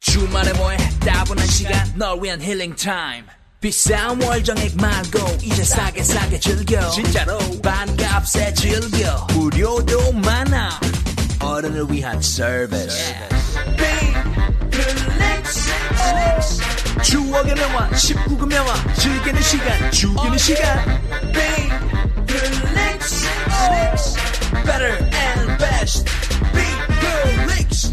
주말에 뭐해 따분한 시간 널 위한 힐링 타임. 비싼 월정액 말고 이제 싸게 싸게 즐겨. 진짜로. 반값에 즐겨. 무료도 많아. 어른을 위한 서비스 추억의 명화 19금 명화 즐기는 시간 죽이는 시간. Better and best. Relax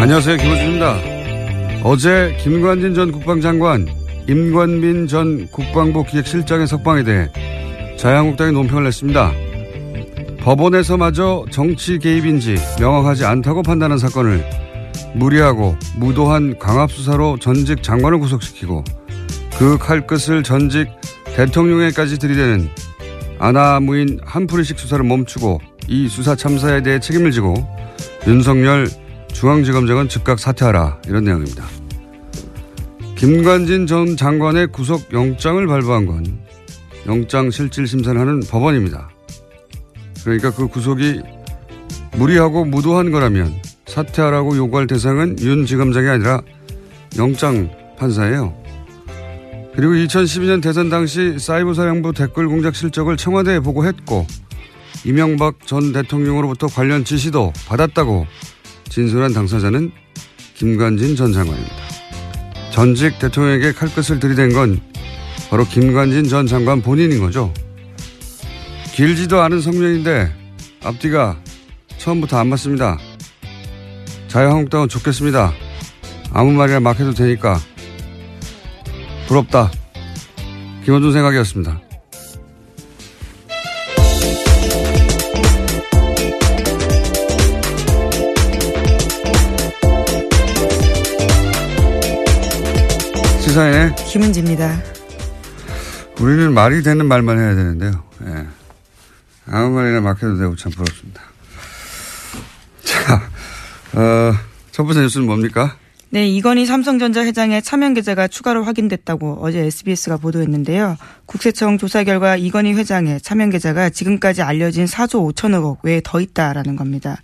안녕하세요. 김호준입니다. 어제 김관진 전 국방장관, 임관민 전 국방부 기획실장의 석방에 대해 자유한국당이 논평을 냈습니다. 법원에서마저 정치 개입인지 명확하지 않다고 판단한 사건을 무리하고 무도한 강압수사로 전직 장관을 구속시키고 그 칼끝을 전직 대통령에까지 들이대는 아나무인 한풀이식 수사를 멈추고 이 수사 참사에 대해 책임을 지고 윤석열 중앙지검장은 즉각 사퇴하라 이런 내용입니다. 김관진 전 장관의 구속 영장을 발부한 건 영장 실질 심사를 하는 법원입니다. 그러니까 그 구속이 무리하고 무도한 거라면 사퇴하라고 요구할 대상은 윤 지검장이 아니라 영장 판사예요. 그리고 2012년 대선 당시 사이버 사령부 댓글 공작 실적을 청와대에 보고했고 이명박 전 대통령으로부터 관련 지시도 받았다고 진술한 당사자는 김관진 전 장관입니다. 전직 대통령에게 칼끝을 들이댄 건 바로 김관진 전 장관 본인인 거죠. 길지도 않은 성명인데 앞뒤가 처음부터 안 맞습니다. 자유한국당은 좋겠습니다. 아무 말이나 막 해도 되니까 부럽다. 김원준 생각이었습니다. 시사인의 김은지입니다. 우리는 말이 되는 말만 해야 되는데요. 예. 아무 말이나 막 해도 되고 참 부럽습니다. 자, 어, 첫 번째 뉴스는 뭡니까? 네, 이건희 삼성전자 회장의 차명 계좌가 추가로 확인됐다고 어제 SBS가 보도했는데요. 국세청 조사 결과 이건희 회장의 차명 계좌가 지금까지 알려진 4조 5천억 원 외에 더 있다라는 겁니다.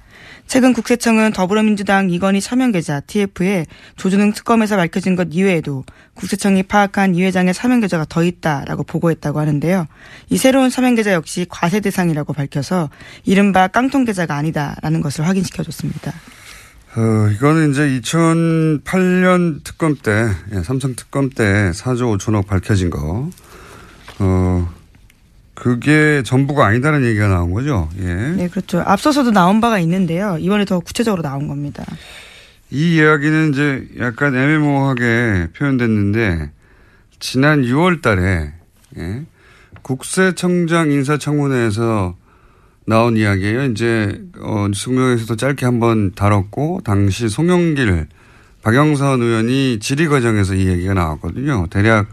최근 국세청은 더불어민주당 이건희 차명 계좌 TF에 조준웅 특검에서 밝혀진 것 이외에도 국세청이 파악한 이 회장의 차명 계좌가 더 있다라고 보고했다고 하는데요. 이 새로운 차명 계좌 역시 과세 대상이라고 밝혀서 이른바 깡통 계좌가 아니다라는 것을 확인시켜줬습니다. 어, 이거는 이제 2008년 특검 때, 예, 삼성 특검 때 4조 5천억 밝혀진 거, 어, 그게 전부가 아니다는 얘기가 나온 거죠. 예. 네, 그렇죠. 앞서서도 나온 바가 있는데요. 이번에 더 구체적으로 나온 겁니다. 이 이야기는 이제 약간 애매모호하게 표현됐는데, 지난 6월 달에, 예, 국세청장 인사청문회에서 나온 이야기예요. 이제 어, 승용에서도 짧게 한번 다뤘고 당시 송영길 박영선 의원이 질의 과정에서 이 얘기가 나왔거든요. 대략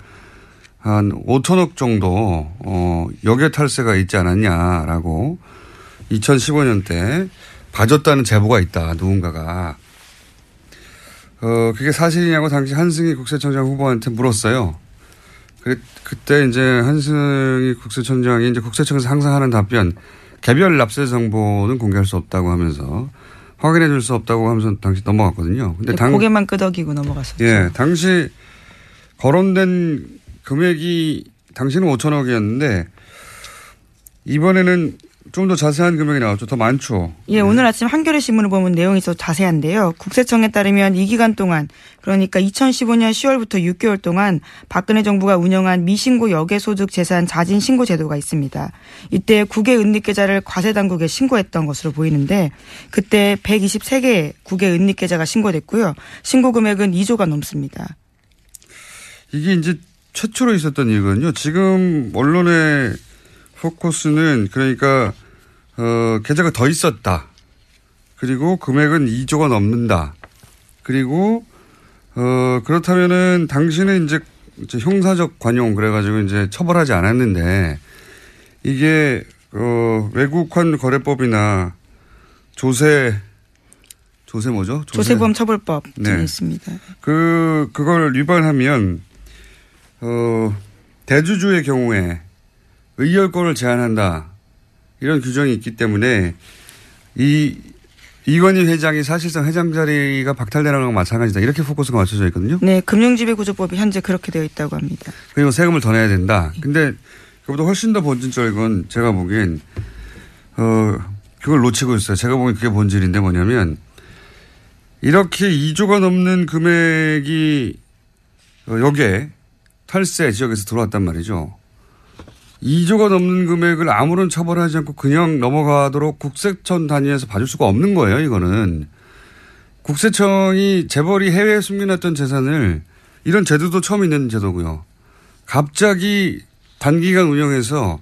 한 5천억 정도 어, 역외 탈세가 있지 않았냐라고 2015년 때 봐줬다는 제보가 있다. 누군가가. 어, 그게 사실이냐고 당시 한승희 국세청장 후보한테 물었어요. 그, 그때 이제 한승희 국세청장이 이제 국세청에서 항상 하는 답변, 개별 납세 정보는 공개할 수 없다고 하면서 확인해 줄 수 없다고 하면서 당시 넘어갔거든요. 근데 당, 고개만 끄덕이고 넘어갔었죠. 예, 당시 거론된 금액이 당시는 5천억이었는데 이번에는 좀 더 자세한 금액이 나왔죠. 더 많죠. 예, 오늘 아침 한겨레 신문을 보면 내용이 더 자세한데요. 국세청에 따르면 이 기간 동안 그러니까 2015년 10월부터 6개월 동안 박근혜 정부가 운영한 미신고 역외소득 재산 자진 신고 제도가 있습니다. 이때 국외 은닉 계좌를 과세 당국에 신고했던 것으로 보이는데 그때 123개의 국외 은닉 계좌가 신고됐고요. 신고 금액은 2조가 넘습니다. 이게 이제 최초로 있었던 일이거든요. 지금 언론의 포커스는 그러니까 어, 계좌가 더 있었다. 그리고 금액은 2조가 넘는다. 그리고 어, 그렇다면은 당신은 이제, 이제 형사적 관용 그래가지고 이제 처벌하지 않았는데 이게 어, 외국환 거래법이나 조세 조세 뭐죠? 조세, 보험 처벌법 네. 있습니다. 그 그걸 위반하면 어, 대주주의 경우에 의결권을 제한한다. 이런 규정이 있기 때문에 이 이건희 회장이 사실상 회장 자리가 박탈되는 거랑 마찬가지다. 이렇게 포커스가 맞춰져 있거든요. 네, 금융지배구조법이 현재 그렇게 되어 있다고 합니다. 그리고 세금을 더 내야 된다. 근데 그보다 훨씬 더 본질적인 건 제가 보기엔 어 그걸 놓치고 있어요. 제가 보기엔 그게 본질인데 뭐냐면 이렇게 2조가 넘는 금액이 어, 여기에 탈세 지역에서 들어왔단 말이죠. 2조가 넘는 금액을 아무런 처벌하지 않고 그냥 넘어가도록 국세청 단위에서 봐줄 수가 없는 거예요, 이거는. 국세청이 재벌이 해외에 숨겨놨던 재산을 이런 제도도 처음 있는 제도고요. 갑자기 단기간 운영해서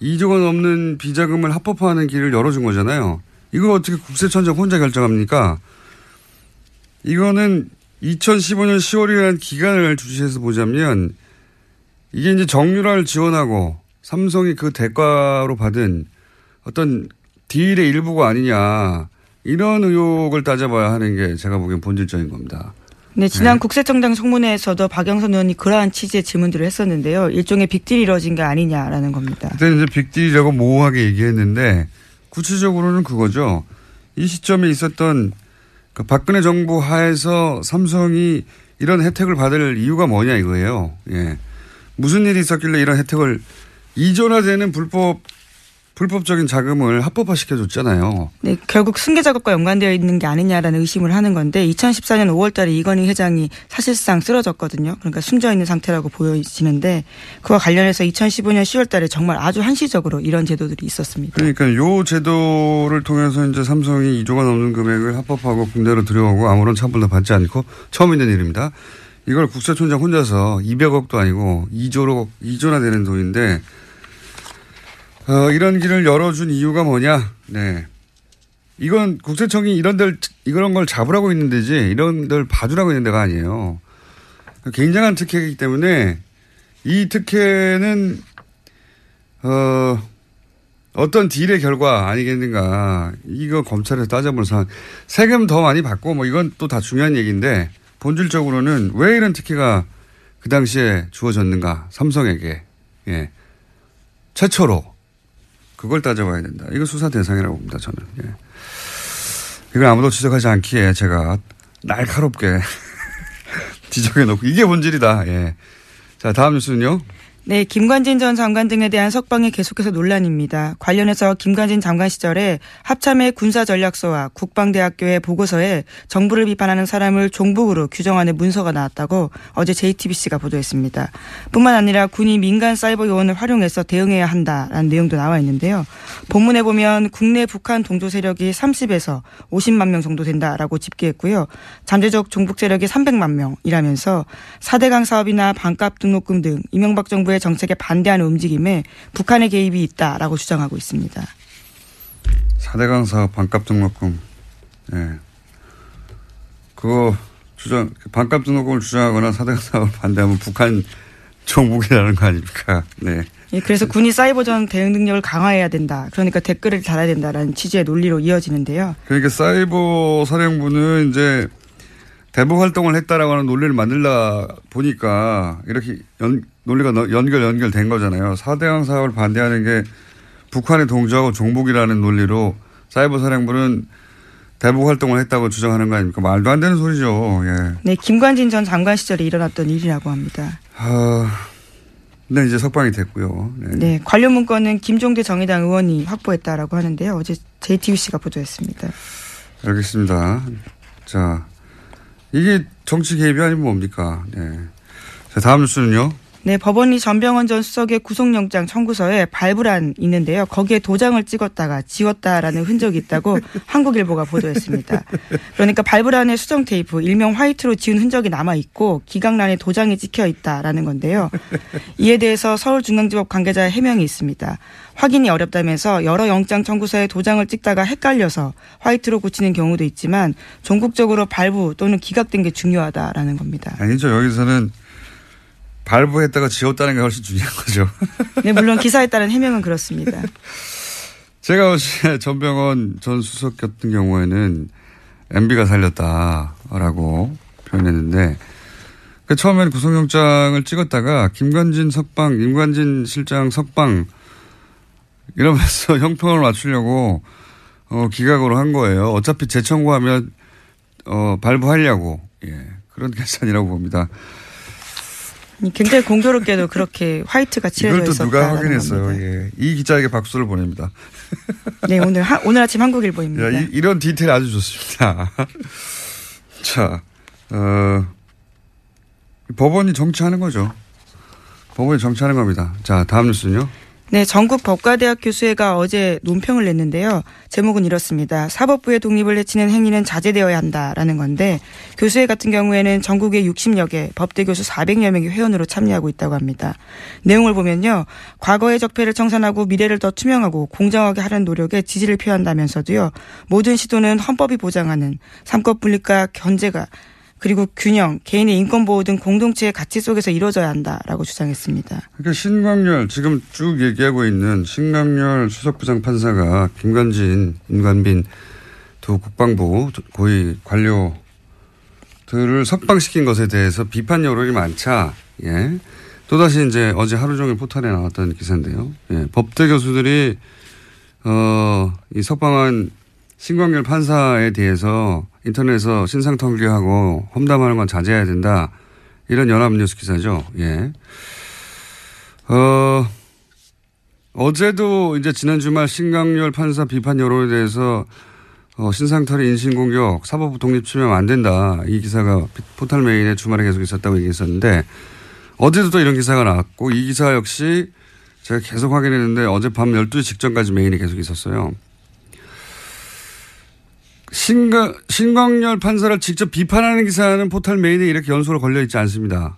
2조가 넘는 비자금을 합법화하는 길을 열어준 거잖아요. 이걸 어떻게 국세청장 혼자 결정합니까? 이거는 2015년 10월이라는 기간을 주시해서 보자면 이게 이제 정유라를 지원하고 삼성이 그 대가로 받은 어떤 딜의 일부가 아니냐 이런 의혹을 따져봐야 하는 게 제가 보기엔 본질적인 겁니다. 네, 지난 네. 국세청장 송문회에서도 박영선 의원이 그러한 취지의 질문들을 했었는데요. 일종의 빅딜이 이뤄진 게 아니냐라는 겁니다. 그때는 이제 빅딜이라고 모호하게 얘기했는데 구체적으로는 그거죠. 이 시점에 있었던 그 박근혜 정부 하에서 삼성이 이런 혜택을 받을 이유가 뭐냐 이거예요. 예. 무슨 일이 있었길래 이런 혜택을 이전화되는 불법 불법적인 자금을 합법화시켜 줬잖아요. 네, 결국 승계 작업과 연관되어 있는 게 아니냐라는 의심을 하는 건데 2014년 5월달에 이건희 회장이 사실상 쓰러졌거든요. 그러니까 숨져 있는 상태라고 보여지는데 그와 관련해서 2015년 10월달에 정말 아주 한시적으로 이런 제도들이 있었습니다. 그러니까 요 제도를 통해서 이제 삼성이 2조가 넘는 금액을 합법하고 국내로 들여오고 아무런 처벌도 받지 않고 처음 있는 일입니다. 이걸 국세청장 혼자서 200억도 아니고 2조로 2조나 되는 돈인데 어, 이런 길을 열어준 이유가 뭐냐? 네. 이건 국세청이 이런 데 이런 걸 잡으라고 있는 데지 이런 데를 봐주라고 있는 데가 아니에요. 굉장한 특혜이기 때문에 이 특혜는 어 어떤 딜의 결과 아니겠는가 이거 검찰에서 따져볼 사안 세금 더 많이 받고 뭐 이건 또 다 중요한 얘기인데 본질적으로는 왜 이런 특혜가 그 당시에 주어졌는가 삼성에게 예 최초로 그걸 따져봐야 된다. 이거 수사 대상이라고 봅니다. 저는. 예. 이걸 아무도 지적하지 않기에 제가 날카롭게 지적해 놓고 이게 본질이다. 예. 자 다음 뉴스는요. 네, 김관진 전 장관 등에 대한 석방이 계속해서 논란입니다. 관련해서 김관진 장관 시절에 합참의 군사전략서와 국방대학교의 보고서에 정부를 비판하는 사람을 종북으로 규정하는 문서가 나왔다고 어제 JTBC가 보도했습니다. 뿐만 아니라 군이 민간 사이버 요원을 활용해서 대응해야 한다라는 내용도 나와 있는데요. 본문에 보면 국내 북한 동조 세력이 30에서 50만 명 정도 된다라고 집계했고요. 잠재적 종북 세력이 300만 명이라면서 4대강 사업이나 반값 등록금 등 이명박 정부의 정부의 정책에 반대하는 움직임에 북한의 개입이 있다라고 주장하고 있습니다. 4대강 사업 반값 등록금. 예. 그거 주장, 반값 등록금을 주장하거나 4대강 사업을 반대하면 북한 정복이라는 거 아닙니까? 네. 예, 그래서 군이 사이버전 대응 능력을 강화해야 된다. 그러니까 댓글을 달아야 된다라는 취지의 논리로 이어지는데요. 그러니까 사이버 사령부는 이제 대북 활동을 했다라고 하는 논리를 만들다 보니까 이렇게 연, 논리가 연결 연결된 거잖아요. 4대강 사업을 반대하는 게 북한의 동조하고 종북이라는 논리로 사이버 사령부는 대북 활동을 했다고 주장하는 거 아닙니까? 말도 안 되는 소리죠. 예. 네, 김관진 전 장관 시절에 일어났던 일이라고 합니다. 아, 네, 이제 석방이 됐고요. 네. 네. 관련 문건은 김종대 정의당 의원이 확보했다라고 하는데요. 어제 JTBC가 보도했습니다. 알겠습니다. 자, 이게 정치 개입이 아니면 뭡니까? 네. 자, 다음 뉴스는요. 네, 법원이 전병헌 전 수석의 구속영장 청구서에 발부란 있는데요. 거기에 도장을 찍었다가 지웠다라는 흔적이 있다고 한국일보가 보도했습니다. 그러니까 발부란에 수정 테이프, 일명 화이트로 지운 흔적이 남아 있고 기각란에 도장이 찍혀 있다라는 건데요. 이에 대해서 서울중앙지법 관계자의 해명이 있습니다. 확인이 어렵다면서 여러 영장 청구서에 도장을 찍다가 헷갈려서 화이트로 고치는 경우도 있지만 전국적으로 발부 또는 기각된 게 중요하다라는 겁니다. 아니죠. 여기서는 발부했다가 지웠다는 게 훨씬 중요한 거죠. 네, 물론 기사에 따른 해명은 그렇습니다. 제가 어제 전병헌 전 수석 같은 경우에는 MB가 살렸다라고 표현했는데 그 처음에는 구속영장을 찍었다가 김관진 석방, 김관진 실장 석방 이러면서 형평을 맞추려고 어, 기각으로 한 거예요. 어차피 재청구하면 어, 발부하려고 예, 그런 계산이라고 봅니다. 굉장히 공교롭게도 그렇게 화이트가 칠해져 있었다. 누가 확인했어요. 예. 이 기자에게 박수를 보냅니다. 네, 오늘 하, 오늘 아침 한국일보입니다. 야, 이, 런 디테일 아주 좋습니다. 자, 어, 법원이 정치하는 거죠. 법원이 정치하는 겁니다. 자, 다음 뉴스는요. 네, 전국 법과대학 교수회가 어제 논평을 냈는데요. 제목은 이렇습니다. 사법부의 독립을 해치는 행위는 자제되어야 한다라는 건데 교수회 같은 경우에는 전국의 60여 개 법대 교수 400여 명이 회원으로 참여하고 있다고 합니다. 내용을 보면요. 과거의 적폐를 청산하고 미래를 더 투명하고 공정하게 하는 노력에 지지를 표한다면서도요. 모든 시도는 헌법이 보장하는 삼권 분립과 견제가 그리고 균형, 개인의 인권 보호 등 공동체의 가치 속에서 이루어져야 한다라고 주장했습니다. 그러니까 신광열 지금 쭉 얘기하고 있는 신광열 수석부장 판사가 김관진, 임관빈 두 국방부 고위 관료들을 석방시킨 것에 대해서 비판 여론이 많자 예. 또다시 이제 어제 하루 종일 포털에 나왔던 기사인데요. 예. 법대 교수들이 어, 이 석방한 신광열 판사에 대해서 인터넷에서 신상 털기하고 험담하는 건 자제해야 된다. 이런 연합뉴스 기사죠. 예. 어, 어제도 이제 지난 주말 신강렬 판사 비판 여론에 대해서 어, 신상털이 인신공격, 사법부 독립 침해하면 안 된다. 이 기사가 포털 메인에 주말에 계속 있었다고 얘기했었는데 어제도 또 이런 기사가 나왔고 이 기사 역시 제가 계속 확인했는데 어젯밤 12시 직전까지 메인에 계속 있었어요. 신강, 신광열 판사를 직접 비판하는 기사는 포털 메인에 이렇게 연속으로 걸려 있지 않습니다.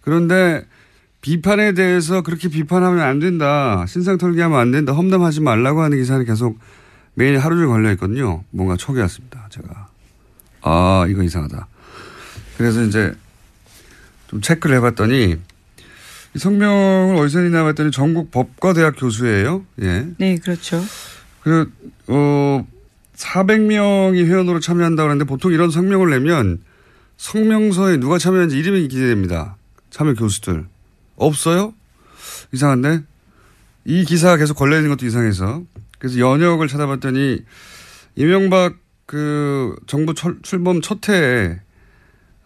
그런데 비판에 대해서 그렇게 비판하면 안 된다. 신상 털기하면 안 된다. 험담하지 말라고 하는 기사는 계속 메인에 하루 종일 걸려 있거든요. 뭔가 촉이 왔습니다. 제가. 아, 이거 이상하다. 그래서 이제 좀 체크를 해봤더니 성명을 어디서 했나 봤더니 전국 법과대학 교수예요. 예. 네, 그렇죠. 그, 어, 400명이 회원으로 참여한다고 하는데 보통 이런 성명을 내면 성명서에 누가 참여했는지 이름이 기재됩니다. 참여 교수들. 없어요? 이상한데? 이 기사가 계속 걸려있는 것도 이상해서. 그래서 연역을 찾아봤더니 이명박 그 정부 출범 첫 해에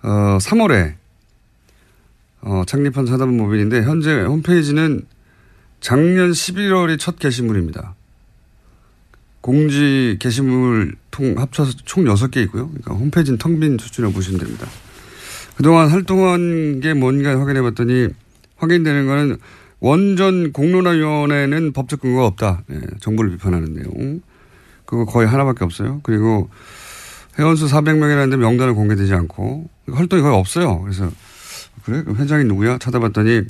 어 3월에 어 창립한 사단법인인데 현재 홈페이지는 작년 11월이 첫 게시물입니다. 공지 게시물 통 합쳐서 총 6개 있고요. 그러니까 홈페이지는 텅 빈 수준이라고 보시면 됩니다. 그동안 활동한 게 뭔가 확인해 봤더니 확인되는 거는 원전 공론화위원회는 법적 근거가 없다. 네, 정부를 비판하는 내용. 그거 거의 하나밖에 없어요. 그리고 회원수 400명이라는데 명단은 공개되지 않고 활동이 거의 없어요. 그래서 그래? 회장이 누구야? 찾아봤더니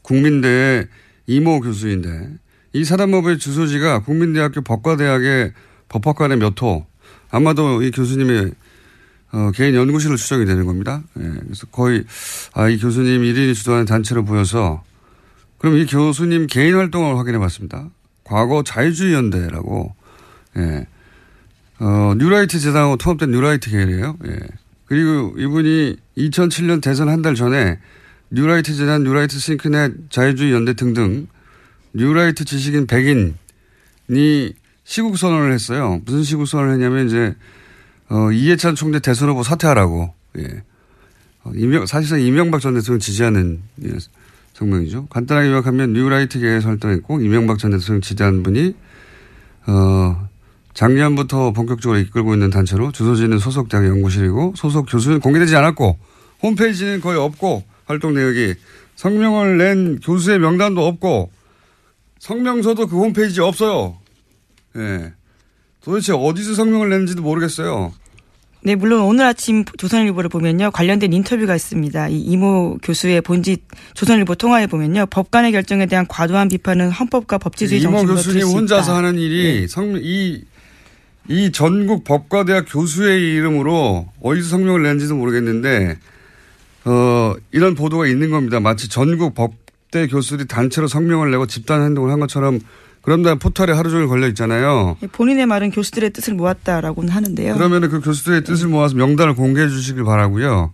국민대의 이모 교수인데 이 사단법의 주소지가 국민대학교 법과대학의 법학관의 몇 호. 아마도 이 교수님의 어, 개인 연구실로 추정이 되는 겁니다. 예, 그래서 거의 아, 이 교수님 1인이 주도하는 단체로 보여서 그럼 이 교수님 개인 활동을 확인해 봤습니다. 과거 자유주의 연대라고 예. 어, 뉴라이트 재단하고 통합된 뉴라이트 계열이에요. 예. 그리고 이분이 2007년 대선 한 달 전에 뉴라이트 재단, 뉴라이트 싱크넷, 자유주의 연대 등등 뉴라이트 지식인 100인이 시국 선언을 했어요. 무슨 시국 선언을 했냐면 이제 어, 이해찬 총재 대선 후보 사퇴하라고. 예. 어, 이명, 사실상 이명박 전 대통령 지지하는 예, 성명이죠. 간단하게 요약하면 뉴라이트계에서 활동했고 이명박 전 대통령 지지하는 분이 어, 작년부터 본격적으로 이끌고 있는 단체로 주소지는 소속 대학 연구실이고 소속 교수는 공개되지 않았고 홈페이지는 거의 없고 활동 내역이 성명을 낸 교수의 명단도 없고 성명서도 그 홈페이지에 없어요. 예. 도대체 어디서 성명을 냈는지도 모르겠어요. 네, 물론 오늘 아침 조선일보를 보면요. 관련된 인터뷰가 있습니다. 이 이모 교수의 본짓 조선일보 통화에 보면요. 법관의 결정에 대한 과도한 비판은 헌법과 법치주의 이모 정신으로 교수님 혼자서 하는 일이 성, 이, 이 전국 법과대학 교수의 이름으로 어디서 성명을 냈는지도 모르겠는데, 어, 이런 보도가 있는 겁니다. 마치 전국 법 대 교수들이 단체로 성명을 내고 집단 행동을 한 것처럼 그런 다음 포털에 하루 종일 걸려 있잖아요. 본인의 말은 교수들의 뜻을 모았다라고는 하는데요. 그러면 그 교수들의 뜻을 모아서 명단을 공개해 주시길 바라고요.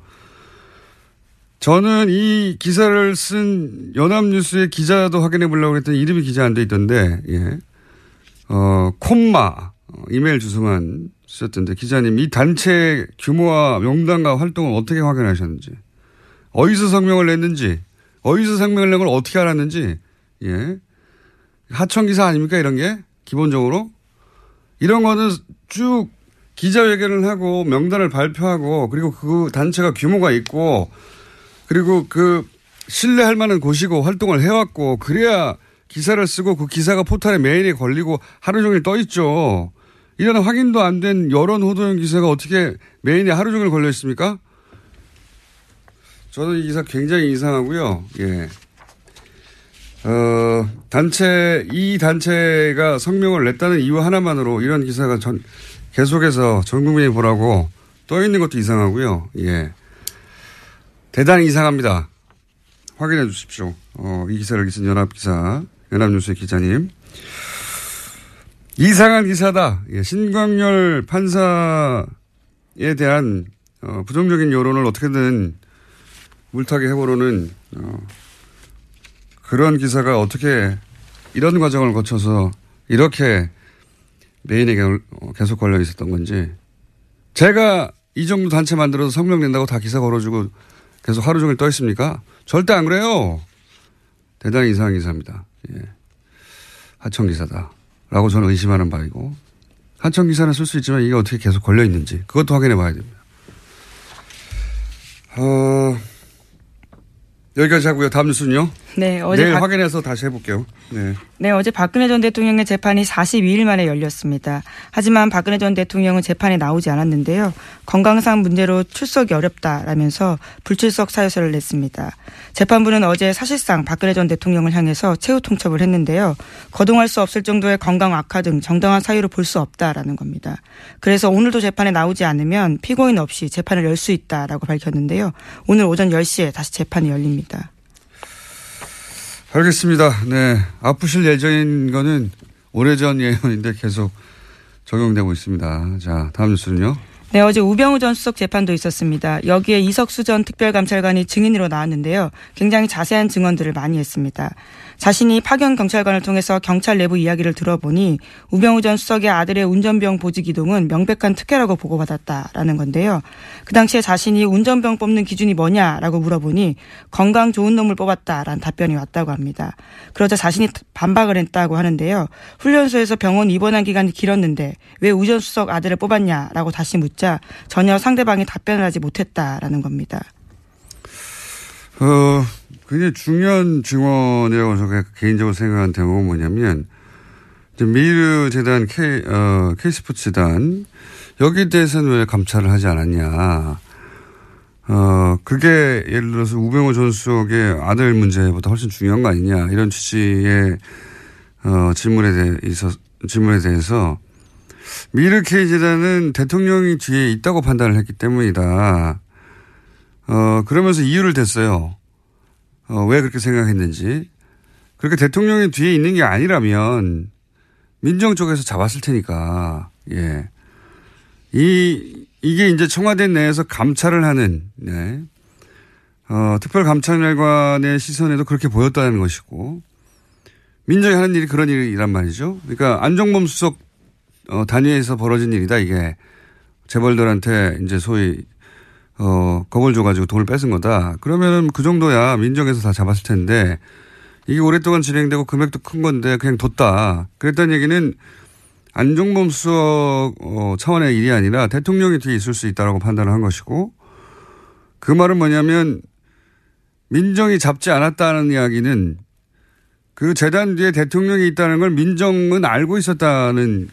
저는 이 기사를 쓴 연합뉴스의 기자도 확인해 보려고 했더니 이름이 기자 안 돼 있던데, 예. 어, 콤마, 어, 이메일 주소만 쓰셨던데, 기자님, 이 단체 규모와 명단과 활동을 어떻게 확인하셨는지, 어디서 성명을 냈는지, 어디서 걸 어떻게 알았는지, 예. 하청기사 아닙니까? 이런 게? 기본적으로? 이런 거는 쭉 기자회견을 하고 명단을 발표하고 그리고 그 단체가 규모가 있고 그리고 그 신뢰할 만한 곳이고 활동을 해왔고 그래야 기사를 쓰고 그 기사가 포털에 메일에 걸리고 하루 종일 떠 있죠. 이런 확인도 안 된 여론 호도형 기사가 어떻게 메인에 하루 종일 걸려 있습니까? 저는 이 기사 굉장히 이상하고요. 예. 어, 단체, 이 단체가 성명을 냈다는 이유 하나만으로 이런 기사가 전, 계속해서 전 국민이 보라고 떠 있는 것도 이상하고요. 예. 대단히 이상합니다. 확인해 주십시오. 어, 이 기사를 쓴 연합기사, 연합뉴스의 기자님. 이상한 기사다. 예, 신광열 판사에 대한 어, 부정적인 여론을 어떻게든 물타기 해보려는 어, 그런 기사가 어떻게 이런 과정을 거쳐서 이렇게 메인에게 계속 걸려 있었던 건지 제가 이 정도 단체 만들어서 성명 낸다고 다 기사 걸어주고 계속 하루 종일 떠 있습니까? 절대 안 그래요. 대단히 이상한 기사입니다. 예. 하청 기사다. 라고 저는 의심하는 바이고 하청 기사는 쓸 수 있지만 이게 어떻게 계속 걸려 있는지 그것도 확인해 봐야 됩니다. 어, 여기까지 하고요. 다음 뉴스는요? 네, 어제 내일 박- 확인해서 다시 해볼게요. 네. 네, 어제 박근혜 전 대통령의 재판이 42일 만에 열렸습니다. 하지만 박근혜 전 대통령은 재판에 나오지 않았는데요. 건강상 문제로 출석이 어렵다라면서 불출석 사유서를 냈습니다. 재판부는 어제 사실상 박근혜 전 대통령을 향해서 최후 통첩을 했는데요. 거동할 수 없을 정도의 건강 악화 등 정당한 사유로 볼 수 없다라는 겁니다. 그래서 오늘도 재판에 나오지 않으면 피고인 없이 재판을 열 수 있다라고 밝혔는데요. 오늘 오전 10시에 다시 재판이 열립니다. 알겠습니다. 네. 아프실 예정인 거는 오래전 예언인데 계속 적용되고 있습니다. 자, 다음 뉴스는요. 네, 어제 우병우 전 수석 재판도 있었습니다. 여기에 이석수 전 특별감찰관이 증인으로 나왔는데요. 굉장히 자세한 증언들을 많이 했습니다. 자신이 파견 경찰관을 통해서 경찰 내부 이야기를 들어보니 우병우 전 수석의 아들의 운전병 보직 이동은 명백한 특혜라고 보고받았다라는 건데요. 그 당시에 자신이 운전병 뽑는 기준이 뭐냐라고 물어보니 건강 좋은 놈을 뽑았다라는 답변이 왔다고 합니다. 그러자 자신이 반박을 했다고 하는데요. 훈련소에서 병원 입원한 기간이 길었는데 왜 우전 수석 아들을 뽑았냐라고 다시 묻자 전혀 상대방이 답변을 하지 못했다라는 겁니다. 어, 굉장히 중요한 증언이라고 제가 개인적으로 생각한 대목은 뭐냐면, 미르 재단 K, 어, K스포츠단, 여기에 대해서는 왜 감찰을 하지 않았냐. 어, 그게 예를 들어서 우병우 전 수석의 아들 문제보다 훨씬 중요한 거 아니냐 이런 취지의 어, 질문에 대해서 질문에 대해서 미르 K 재단은 대통령이 뒤에 있다고 판단을 했기 때문이다. 어, 그러면서 이유를 댔어요. 어, 왜 그렇게 생각했는지. 그렇게 대통령이 뒤에 있는 게 아니라면 민정 쪽에서 잡았을 테니까, 예. 이, 이게 이제 청와대 내에서 감찰을 하는, 네. 어, 특별감찰관의 시선에도 그렇게 보였다는 것이고, 민정이 하는 일이 그런 일이란 말이죠. 그러니까 안종범 수석 어, 단위에서 벌어진 일이다, 이게. 재벌들한테 이제 소위, 어, 겁을 줘가지고 돈을 뺏은 거다. 그러면은 그 정도야 민정에서 다 잡았을 텐데, 이게 오랫동안 진행되고 금액도 큰 건데 그냥 뒀다. 그랬다는 얘기는 안종범 수석 어, 차원의 일이 아니라 대통령이 뒤에 있을 수 있다라고 판단을 한 것이고, 그 말은 뭐냐면 민정이 잡지 않았다는 이야기는 그 재단 뒤에 대통령이 있다는 걸 민정은 알고 있었다는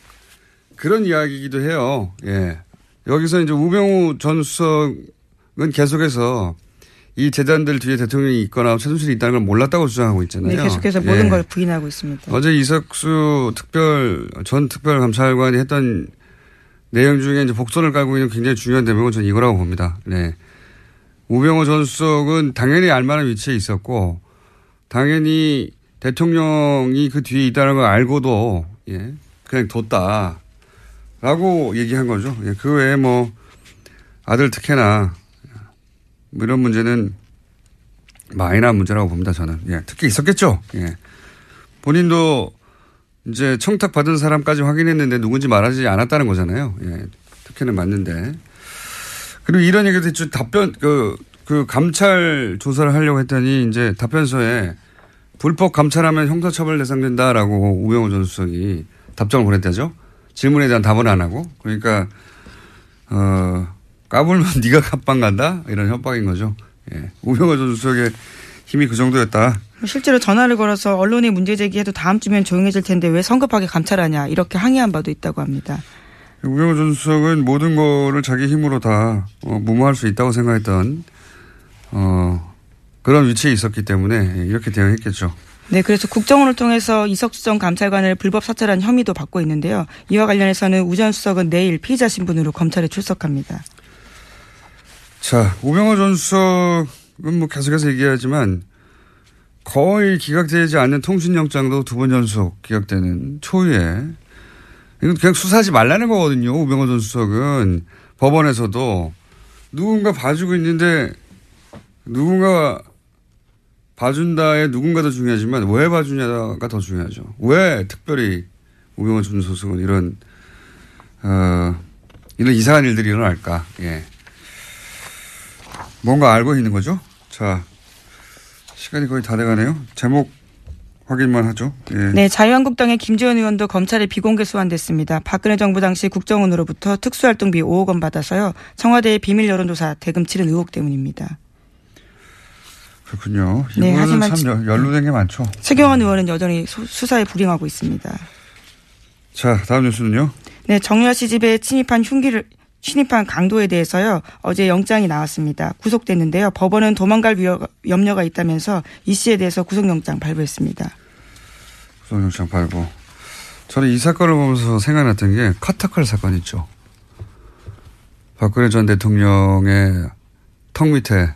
그런 이야기이기도 해요. 예. 여기서 이제 우병우 전 수석 은 계속해서 이 재단들 뒤에 대통령이 있거나 최순실이 있다는 걸 몰랐다고 주장하고 있잖아요. 네, 계속해서 예. 모든 걸 부인하고 있습니다. 어제 이석수 특별 전 특별감찰관이 했던 내용 중에 이제 복선을 깔고 있는 굉장히 중요한 대목은 저는 이거라고 봅니다. 네. 우병우 전 수석은 당연히 알만한 위치에 있었고 당연히 대통령이 그 뒤에 있다는 걸 알고도 예, 그냥 뒀다. 라고 얘기한 거죠. 예, 그 외에 뭐 아들 특혜나 뭐 이런 문제는 마이너한 문제라고 봅니다. 저는. 예, 특히 있었겠죠. 예. 본인도 이제 청탁 받은 사람까지 확인했는데 누군지 말하지 않았다는 거잖아요. 예. 특혜는 맞는데. 그리고 이런 얘기도 있죠. 답변, 그, 그 감찰 조사를 하려고 했더니 이제 답변서에 불법 감찰하면 형사처벌 대상된다라고 우병우 전 수석이 답장을 보냈다죠. 질문에 대한 답은 안 하고. 그러니까, 어, 까불면 네가 갑방 간다? 이런 협박인 거죠. 예. 우병우 전 수석의 힘이 그 정도였다. 실제로 전화를 걸어서 언론이 문제 제기해도 다음 주면 조용해질 텐데 왜 성급하게 감찰하냐 이렇게 항의한 바도 있다고 합니다. 우병우 전 수석은 모든 거를 자기 힘으로 다 어, 무마할 수 있다고 생각했던 어, 그런 위치에 있었기 때문에 이렇게 대응했겠죠. 네, 그래서 국정원을 통해서 이석수 전 감찰관을 불법 사찰한 혐의도 받고 있는데요. 이와 관련해서는 우 전 수석은 내일 피의자 신분으로 검찰에 출석합니다. 자, 우병우 전 수석은 뭐 계속해서 얘기하지만 거의 기각되지 않는 통신영장도 두 번 연속 기각되는 초유에 이건 그냥 수사하지 말라는 거거든요. 우병우 전 수석은 법원에서도 누군가 봐주고 있는데 누군가 봐준다에 누군가도 중요하지만 왜 봐주냐가 더 중요하죠. 왜 특별히 우병우 전 수석은 이런 어 이런 이상한 일들이 일어날까? 예. 뭔가 알고 있는 거죠. 자 시간이 거의 다 돼가네요. 제목 확인만 하죠. 예. 네, 자유한국당의 김재원 의원도 검찰에 비공개 소환됐습니다. 박근혜 정부 당시 국정원으로부터 특수활동비 5억 원 받아서요. 청와대의 비밀 여론조사 대금 치른 의혹 때문입니다. 그렇군요. 네, 하지만 참 연- 연루된 게 많죠. 최경환 의원은 여전히 수- 수사에 불응하고 있습니다. 자 다음 뉴스는요. 네, 정유아 씨 집에 침입한 흉기를 침입한 강도에 대해서요 어제 영장이 나왔습니다. 구속됐는데요. 법원은 도망갈 위협, 염려가 있다면서 이 씨에 대해서 구속영장 발부했습니다. 구속영장 발부. 저는 이 사건을 보면서 생각났던 게 카타칼 사건 있죠. 박근혜 전 대통령의 턱 밑에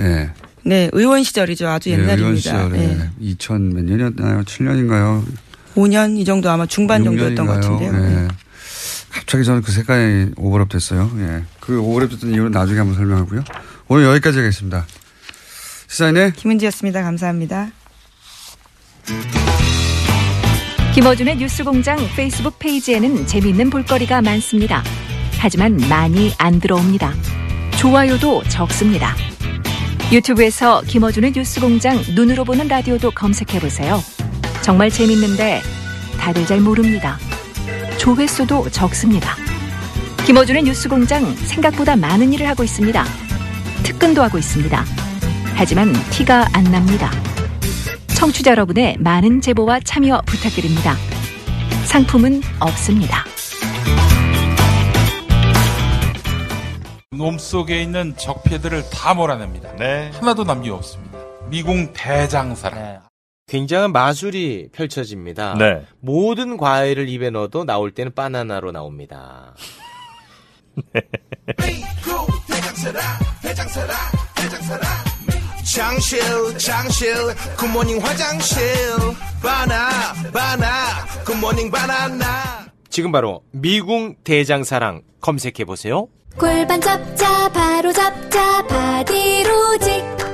예. 네, 의원 시절이죠. 아주 예, 옛날입니다. 시절에 네. 2000 몇 년이었나요? 7년인가요? 5년 이 정도 아마 중반 정도였던 것 같은데요. 네. 예. 갑자기 저는 그 색깔이 오버랩 됐어요. 예. 그 오버랩 됐던 이유는 나중에 한번 설명하고요. 오늘 여기까지 하겠습니다. 시사인의 김은지였습니다. 감사합니다. 김어준의 뉴스공장 페이스북 페이지에는 재미있는 볼거리가 많습니다. 하지만 많이 안 들어옵니다. 좋아요도 적습니다. 유튜브에서 김어준의 뉴스공장 눈으로 보는 라디오도 검색해보세요. 정말 재밌는데 다들 잘 모릅니다. 조회수도 적습니다. 김어준의 뉴스공장 생각보다 많은 일을 하고 있습니다. 특근도 하고 있습니다. 하지만 티가 안 납니다. 청취자 여러분의 많은 제보와 참여 부탁드립니다. 상품은 없습니다. 몸속에 있는 적폐들을 다 몰아냅니다. 하나도 남기 없습니다. 미궁 대장사랑. 굉장한 마술이 펼쳐집니다. 네. 모든 과일을 입에 넣어도 나올 때는 바나나로 나옵니다. 장실 장실 good morning 화장실 바나 바나 good morning 바나나 지금 바로 미궁 대장사랑 검색해 보세요. 골반 잡자 바로 잡자 바디로직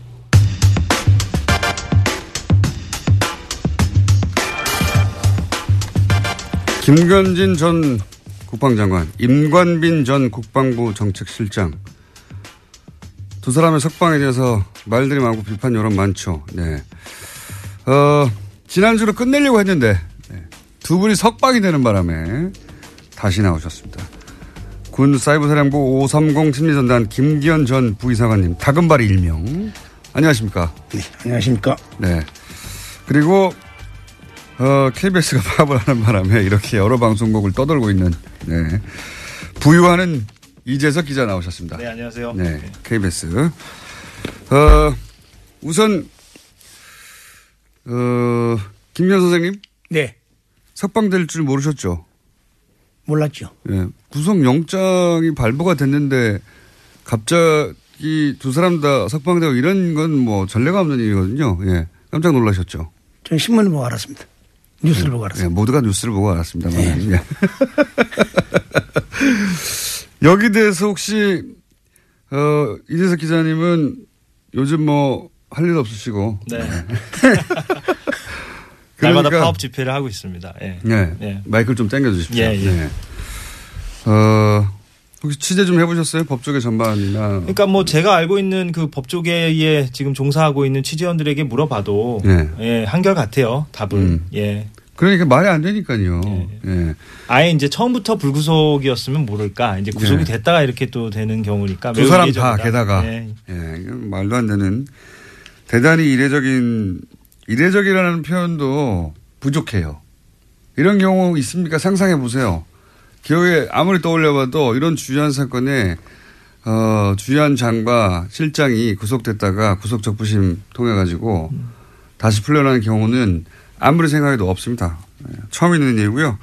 김관진 전 국방장관, 임관빈 전 국방부 정책실장 두 사람의 석방에 대해서 말들이 많고 비판 여론 많죠. 네. 어, 지난주로 끝내려고 했는데 네. 두 분이 석방이 되는 바람에 다시 나오셨습니다. 군 사이버사령부 530 심리전단 김기현 전 부이사관님 다금바리 일명 안녕하십니까? 네, 안녕하십니까? 네. 그리고 어, KBS가 파업을 하는 바람에 이렇게 여러 방송국을 떠돌고 있는 네. 부유하는 이재석 기자 나오셨습니다. 네, 안녕하세요. 네, KBS. 어, 우선 어, 김현 선생님. 네. 석방될 줄 모르셨죠? 몰랐죠. 예. 구속 영장이 발부가 됐는데 갑자기 두 사람 다 석방되고 이런 건 뭐 전례가 없는 일이거든요. 예. 깜짝 놀라셨죠? 전 신문을 보고 알았습니다. 뉴스를 보고 알았습니다. 예, 모두가 뉴스를 보고 알았습니다만. 예. 여기 대해서 혹시 어, 이재석 기자님은 요즘 뭐 할 일 없으시고 네. 그러니까- 날마다 파업 집회를 하고 있습니다. 예. 네. 예. 마이크를 좀 당겨 주십시오. 예, 예. 네. 어, 혹시 취재 좀 해보셨어요? 법조계 전반이나. 그러니까 뭐 제가 알고 있는 그 법조계에 지금 종사하고 있는 취재원들에게 물어봐도 네. 예, 한결 같아요. 답은. 음. 예. 그러니까 말이 안 되니까요. 예. 아예 이제 처음부터 불구속이었으면 모를까. 이제 구속이 네. 됐다가 이렇게 또 되는 경우니까. 두 사람 다 이례적이다. 게다가 예. 예, 말도 안 되는 대단히 이례적인 이례적이라는 표현도 부족해요. 이런 경우 있습니까? 상상해 보세요. 기억에 아무리 떠올려봐도 이런 주요한 사건에 어, 주요한 장과 실장이 구속됐다가 구속 적부심 통해 가지고 다시 풀려나는 경우는 아무리 생각해도 없습니다. 예, 처음 있는 일이고요.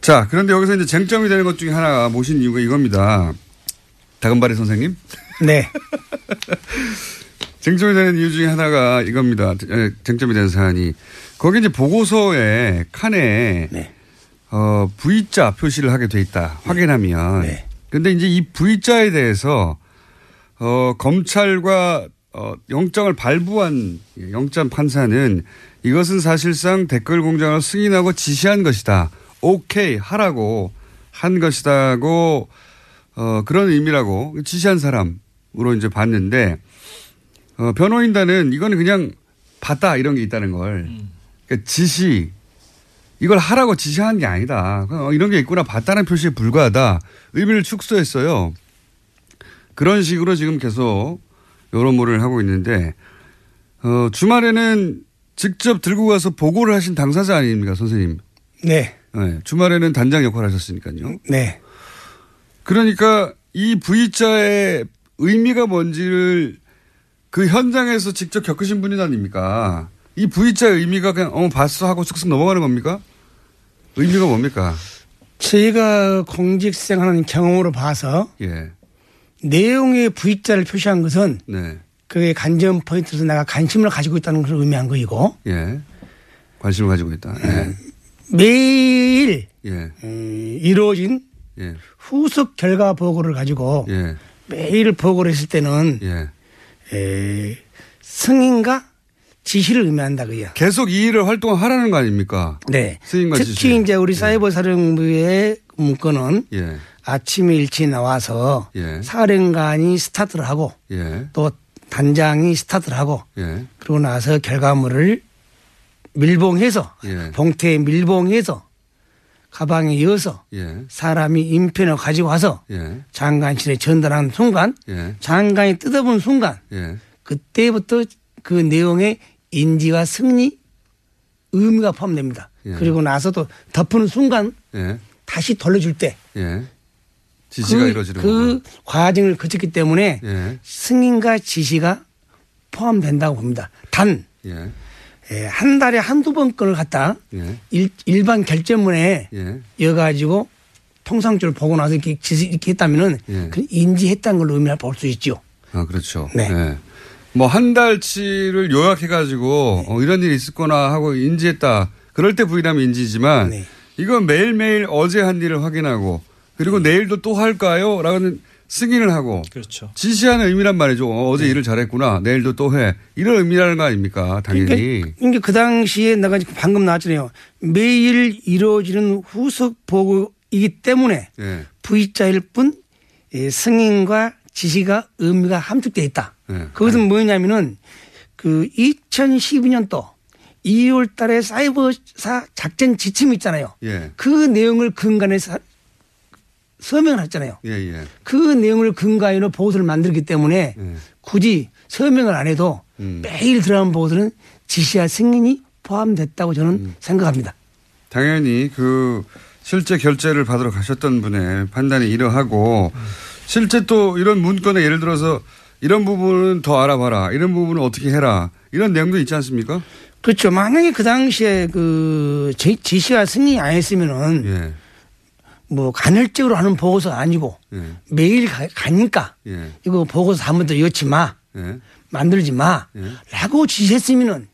자, 그런데 여기서 이제 쟁점이 되는 것 중에 하나가 모신 이유가 이겁니다. 다금바리 선생님? 네. 쟁점이 되는 이유 중에 하나가 이겁니다. 에, 쟁점이 되는 사안이. 거기 이제 보고서에 칸에 어, V자 표시를 하게 돼 있다. 확인하면. 근데 이제 이 V자에 대해서 어, 검찰과 어, 영장을 발부한 영장 판사는 이것은 사실상 댓글 공장을 승인하고 지시한 것이다. 오케이 하라고 한 것이다고 어, 그런 의미라고 지시한 사람으로 이제 봤는데 어, 변호인단은 이거는 그냥 봤다 이런 게 있다는 걸 그러니까 지시 이걸 하라고 지시한 게 아니다. 어, 이런 게 있구나 봤다는 표시에 불과하다. 의미를 축소했어요. 그런 식으로 지금 계속 여론몰이를 하고 있는데 어, 주말에는 직접 들고 가서 보고를 하신 당사자 아닙니까 선생님? 네. 네, 주말에는 단장 역할을 하셨으니까요. 네. 그러니까 이 V자의 의미가 뭔지를 그 현장에서 직접 겪으신 분이 아닙니까? 이 V자의 의미가 그냥 어 봤어 하고 쓱쓱 넘어가는 겁니까? 의미가 뭡니까? 저희가 공직 생활하는 경험으로 봐서 예. 내용의 V자를 표시한 것은 네. 그게 관전 포인트에서 내가 관심을 가지고 있다는 것을 의미한 거이고 예. 관심을 가지고 있다. 예. 매일 예. 음, 이루어진 예. 후속 결과 보고를 가지고 예. 매일 보고를 했을 때는 예. 에, 승인과 지시를 의미한다 그요. 계속 이 일을 활동하라는 거 아닙니까? 네. 특히 지시. 이제 우리 사이버 사령부의 문건은 예. 아침에 일찍 나와서 예. 사령관이 스타트를 하고 예. 또 단장이 스타트를 하고 예. 그러고 나서 결과물을 밀봉해서 예. 봉투에 밀봉해서 가방에 이어서 예. 사람이 인편을 가지고 와서 예. 장관실에 전달하는 순간 예. 장관이 뜯어본 순간 예. 그때부터 그 내용의 인지와 승리 의미가 포함됩니다. 예. 그리고 나서도 덮는 순간 예. 다시 돌려줄 때 예. 지시가 그, 이루어지는 그. 과정을 거쳤기 때문에 예. 승인과 지시가 포함된다고 봅니다. 단, 예. 예, 한 달에 한두 번 건을 갖다 예. 일, 일반 결제문에 예. 이어가지고 통상적으로 보고 나서 이렇게 지시 이렇게 했다면은 인지했다는 걸로 의미를 볼수 있죠. 아, 그렇죠. 네. 뭐 한 달치를 요약해가지고 어, 이런 일이 있었거나 하고 인지했다. 그럴 때 부인하면 인지지만 네. 이건 매일매일 어제 한 일을 확인하고 그리고 내일도 또 할까요? 라는 승인을 하고 그렇죠. 지시하는 의미란 말이죠. 어, 어제 일을 잘했구나. 내일도 또 해. 이런 의미라는 거 아닙니까? 당연히. 그러니까, 그러니까 그 당시에 내가 방금 나왔잖아요. 매일 이루어지는 후속 보고이기 때문에 예. V자일 뿐 예, 승인과 지시가 의미가 함축되어 있다. 예. 그것은 뭐냐면은 그 2012년도 2월 달에 사이버사 작전 지침이 있잖아요. 예. 그 내용을 근간해서 서명을 했잖아요. 예, 예. 그 내용을 근간으로 보고서를 만들기 때문에 예. 굳이 서명을 안 해도 음. 매일 들어간 보고서는 지시와 승인이 포함됐다고 저는 음. 생각합니다. 당연히 그 실제 결제를 받으러 가셨던 분의 판단이 이러하고 실제 또 이런 문건에 예를 들어서 이런 부분은 더 알아봐라. 이런 부분은 어떻게 해라. 이런 내용도 있지 않습니까? 그렇죠. 만약에 그 당시에 그 지- 지시와 승인이 안 했으면은 예. 뭐 간헐적으로 하는 보고서 아니고 예. 매일 가, 가니까 예. 이거 보고서 한 번더 엮지 마. 예. 만들지 마. 예. 라고 지시했으면은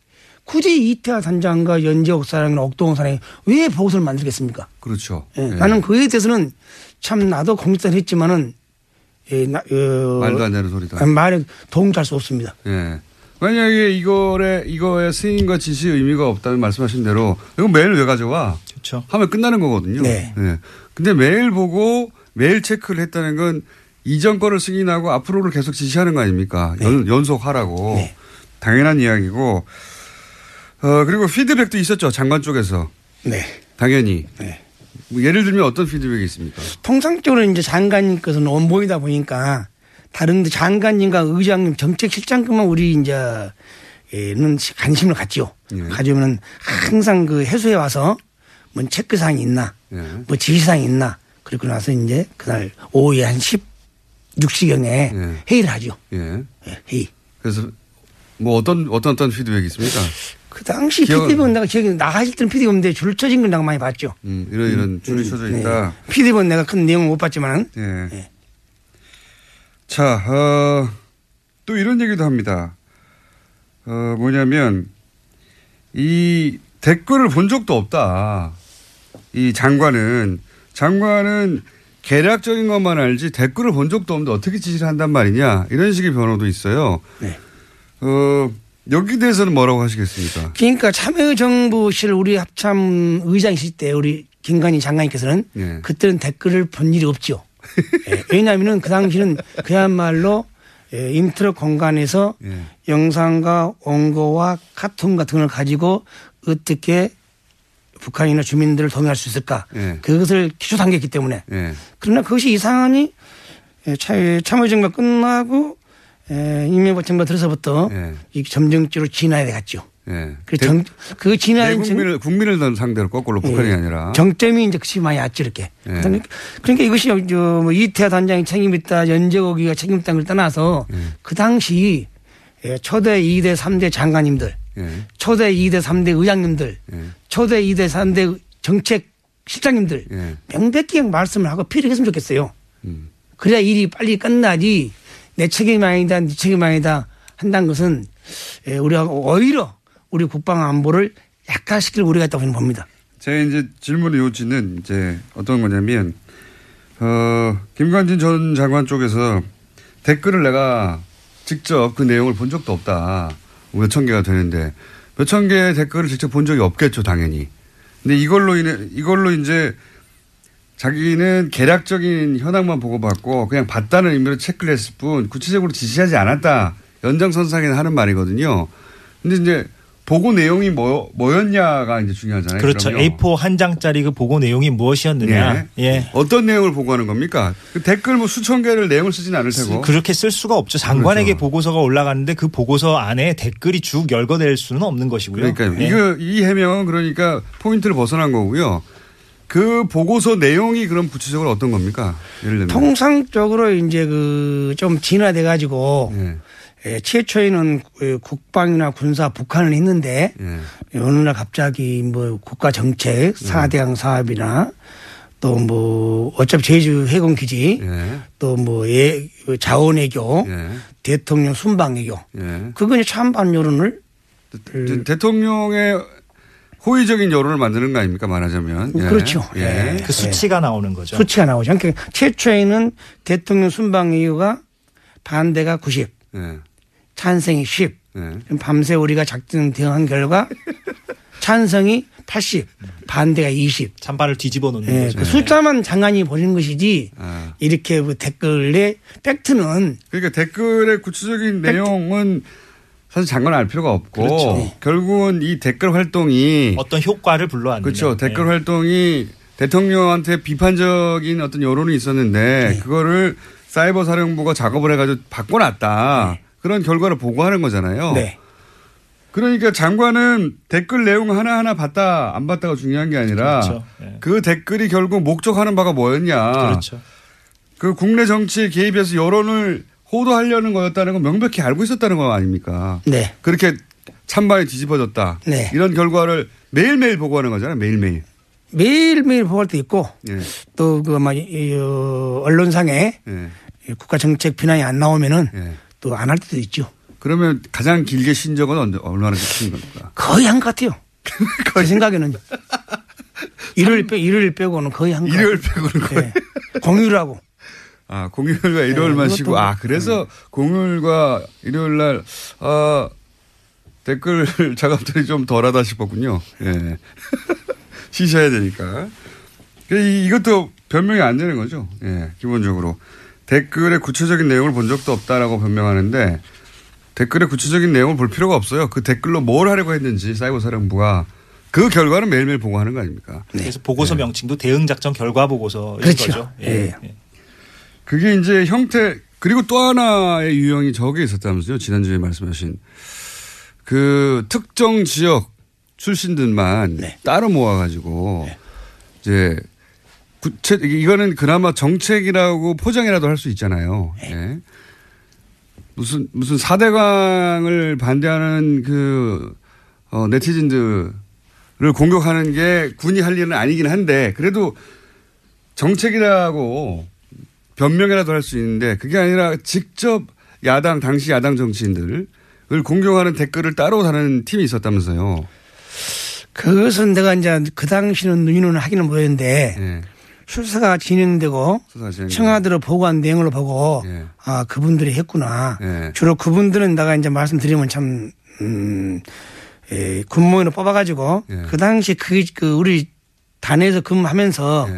굳이 이태하 단장과 연재옥 사장이나 옥동원 사장이 왜 보고서를 만들겠습니까? 그렇죠. 예, 예. 나는 그에 대해서는 참 나도 공직을 했지만은 예, 나, 어, 말도 안 되는 소리다. 말에 도움 잘 수 없습니다. 예. 만약에 이거에 이거에 승인과 지시 의미가 없다면 말씀하신 대로 이거 매일 왜 가져와? 그렇죠. 하면 끝나는 거거든요. 네. 예. 근데 매일 보고 매일 체크를 했다는 건 이전 거를 승인하고 앞으로를 계속 지시하는 거 아닙니까? 네. 연, 연속하라고. 당연한 이야기고. 어, 그리고 피드백도 있었죠. 장관 쪽에서. 네. 당연히. 뭐 예를 들면 어떤 피드백이 있습니까? 통상적으로 이제 장관님께서는 원본이다 보니까 다른데 장관님과 의장님 정책실장급만 우리 이제 에는 관심을 갖지요. 예. 가지고는 항상 그 해수에 와서 뭐 체크사항이 있나, 예. 뭐 지시사항이 있나. 그리고 나서 이제 그날 오후에 한 10, 6시경에 예. 회의를 하죠. 예. 예, 회의. 그래서 뭐 어떤 어떤 어떤 피드백이 있습니까? 그 당시 피디본 내가 기억이 나가실 때는 피디본인데 줄 쳐진 걸 내가 많이 봤죠. 음, 이런 이런 줄이 음, 쳐져 네. 있다. 피디본 내가 큰 내용을 못 봤지만 예. 자, 어, 또 이런 얘기도 합니다. 어, 뭐냐면, 이 댓글을 본 적도 없다. 이 장관은, 장관은 개략적인 것만 알지 댓글을 본 적도 없는데 어떻게 지시를 한단 말이냐. 이런 식의 변호도 있어요. 네. 어, 여기 대해서는 뭐라고 하시겠습니까? 그러니까 참여정부 시 우리 합참 의장이실 때 우리 김관진 장관님께서는 예. 그때는 댓글을 본 일이 없죠. 예, 왜냐하면은 그 당시는 그야말로 예, 인터넷 공간에서 예. 영상과 원고와 카툰 같은 걸 가지고 어떻게 북한이나 주민들을 동의할 수 있을까. 예. 그것을 기초 단계이기 때문에. 예. 그러나 그것이 이상하니 참여정부가 끝나고 예, 이명박 정부가 들어서부터 예. 이 점정적으로 진화해 갔죠. 예. 그 정, 그 진화는 정- 국민을, 국민을 상대로 거꾸로 북한이 예. 아니라. 정점이 이제 그치 많이 이렇게. 예. 그러니까 그러니까 이것이 저뭐 이태하 단장이 책임있다, 연재고기가 책임있다는 걸 떠나서 예. 그 당시 예, 초대 2대 3대 장관님들, 예. 초대 2대 3대 의장님들, 예. 초대 2대 3대 정책 실장님들 예. 명백히 말씀을 하고 피력했으면 좋겠어요. 음. 그래야 일이 빨리 끝나지 내 책임 아니다, 네 책임 아니다 한다는 것은 예, 우리가 오히려 우리 국방 안보를 약화시킬 우리가 있다고 저는 봅니다. 제가 이제 질문의 요지는 이제 어떤 거냐면, 어, 김관진 전 장관 쪽에서 댓글을 내가 직접 그 내용을 본 적도 없다. 몇 천 개가 되는데, 몇 천 개의 댓글을 직접 본 적이 없겠죠, 당연히. 근데 이걸로 인해, 이걸로 이제 자기는 계략적인 현황만 보고받고 그냥 봤다는 의미로 체크를 했을 뿐 구체적으로 지시하지 않았다. 연장선상에 하는 말이거든요. 근데 이제 보고 내용이 뭐, 뭐였냐가 이제 중요하잖아요. 그렇죠. 그럼요. A4 한 장짜리 그 보고 내용이 무엇이었느냐. 예. 예. 어떤 내용을 보고하는 겁니까? 그 댓글 뭐 수천 개를 내용을 쓰진 않을 테고. 그렇게 쓸 수가 없죠. 장관에게 그렇죠. 보고서가 올라가는데 그 보고서 안에 댓글이 쭉 열거될 수는 없는 것이고요. 그러니까 예. 이거 이 해명은 그러니까 포인트를 벗어난 거고요. 그 보고서 내용이 그럼 구체적으로 어떤 겁니까? 예를 들면 통상적으로 이제 그 좀 진화돼 가지고 예. 예, 최초에는 그 국방이나 군사 북한을 했는데 예. 어느 날 갑자기 뭐 국가 정책 사대강 사업이나 또 뭐 어차피 제주 해군 기지 예. 또뭐 자원 외교 대통령 순방 외교 예. 그거 이제 찬반 여론을 대- 대통령의 호의적인 여론을 만드는 거 아닙니까 말하자면. 예. 그렇죠. 예. 그 수치가 나오는 거죠. 수치가 나오죠. 그러니까 최초에는 대통령 순방 외교가 반대가 90, 예. 찬성이 10. 예. 그럼 밤새 우리가 작전 대응한 결과 찬성이 80, 반대가 20. 찬반을 뒤집어 놓는 예, 거죠. 그 숫자만 장관이 보는 것이지 아. 이렇게 그 댓글에 팩트는 그러니까 댓글의 구체적인 내용은 사실 장관 알 필요가 없고 그렇죠. 결국은 이 댓글 활동이 어떤 효과를 불러왔느냐. 그렇죠. 예. 댓글 활동이 대통령한테 비판적인 어떤 여론이 있었는데 네. 그거를 사이버 사령부가 작업을 해가지고 바꿔놨다. 그런 결과를 보고하는 거잖아요. 네. 그러니까 장관은 댓글 내용 하나하나 봤다 안 봤다가 중요한 게 아니라 그렇죠. 예. 그 댓글이 결국 목적하는 바가 뭐였냐. 그렇죠. 그 국내 정치에 개입해서 여론을 호도하려는 거였다는 건 명백히 알고 있었다는 거 아닙니까? 네. 그렇게 찬반이 뒤집어졌다. 네. 이런 결과를 매일매일 보고하는 거잖아요. 매일매일. 매일매일 보고할 때 있고 예. 또그 아마 이, 어, 언론상에 예. 이 국가 정책 비난이 안 나오면은 예. 또안 할 때도 있죠. 그러면 가장 길게 신 적은 언제, 얼마나 긴 겁니까? 거의 한 것 같아요. 제 생각에는 일요일 빼 일요일 빼고는 거의 한 것. 일요일 빼고는 거의. 공휴일하고. 아, 공휴일과 일요일만 네, 쉬고, 아, 그래서 공휴일과 일요일 날, 아, 댓글 작업들이 좀 덜하다 싶었군요. 예. 쉬셔야 되니까. 그 이- 이것도 변명이 안 되는 거죠. 예, 기본적으로. 댓글의 구체적인 내용을 본 적도 없다라고 변명하는데, 댓글의 구체적인 내용을 볼 필요가 없어요. 그 댓글로 뭘 하려고 했는지 사이버 사령부가 그 결과는 매일매일 보고하는 거 아닙니까? 그래서 보고서 명칭도 대응 작전 결과 보고서인 그렇죠. 거죠. 예. 예. 그게 이제 형태 그리고 또 하나의 유형이 저게 있었다면서요. 지난주에 말씀하신 그 특정 지역 출신들만 따로 모아가지고 이제 구체 이거는 그나마 정책이라고 포장이라도 할 수 있잖아요. 예. 무슨 무슨 사대강을 반대하는 그 어, 네티즌들을 공격하는 게 군이 할 일은 아니긴 한데 그래도 정책이라고 변명이라도 할 수 있는데 그게 아니라 직접 야당 당시 야당 정치인들을 공격하는 댓글을 따로 다는 팀이 있었다면서요. 그것은 내가 이제 그 당시는 눈이는 하기는 못했는데 수사가 진행되고. 청와대로 보고한 내용을 보고 아 그분들이 했구나. 예. 주로 그분들은 내가 이제 말씀드리면 참 음, 예, 군무원으로 뽑아가지고 예. 그 당시 그, 그 우리 단에서 근무하면서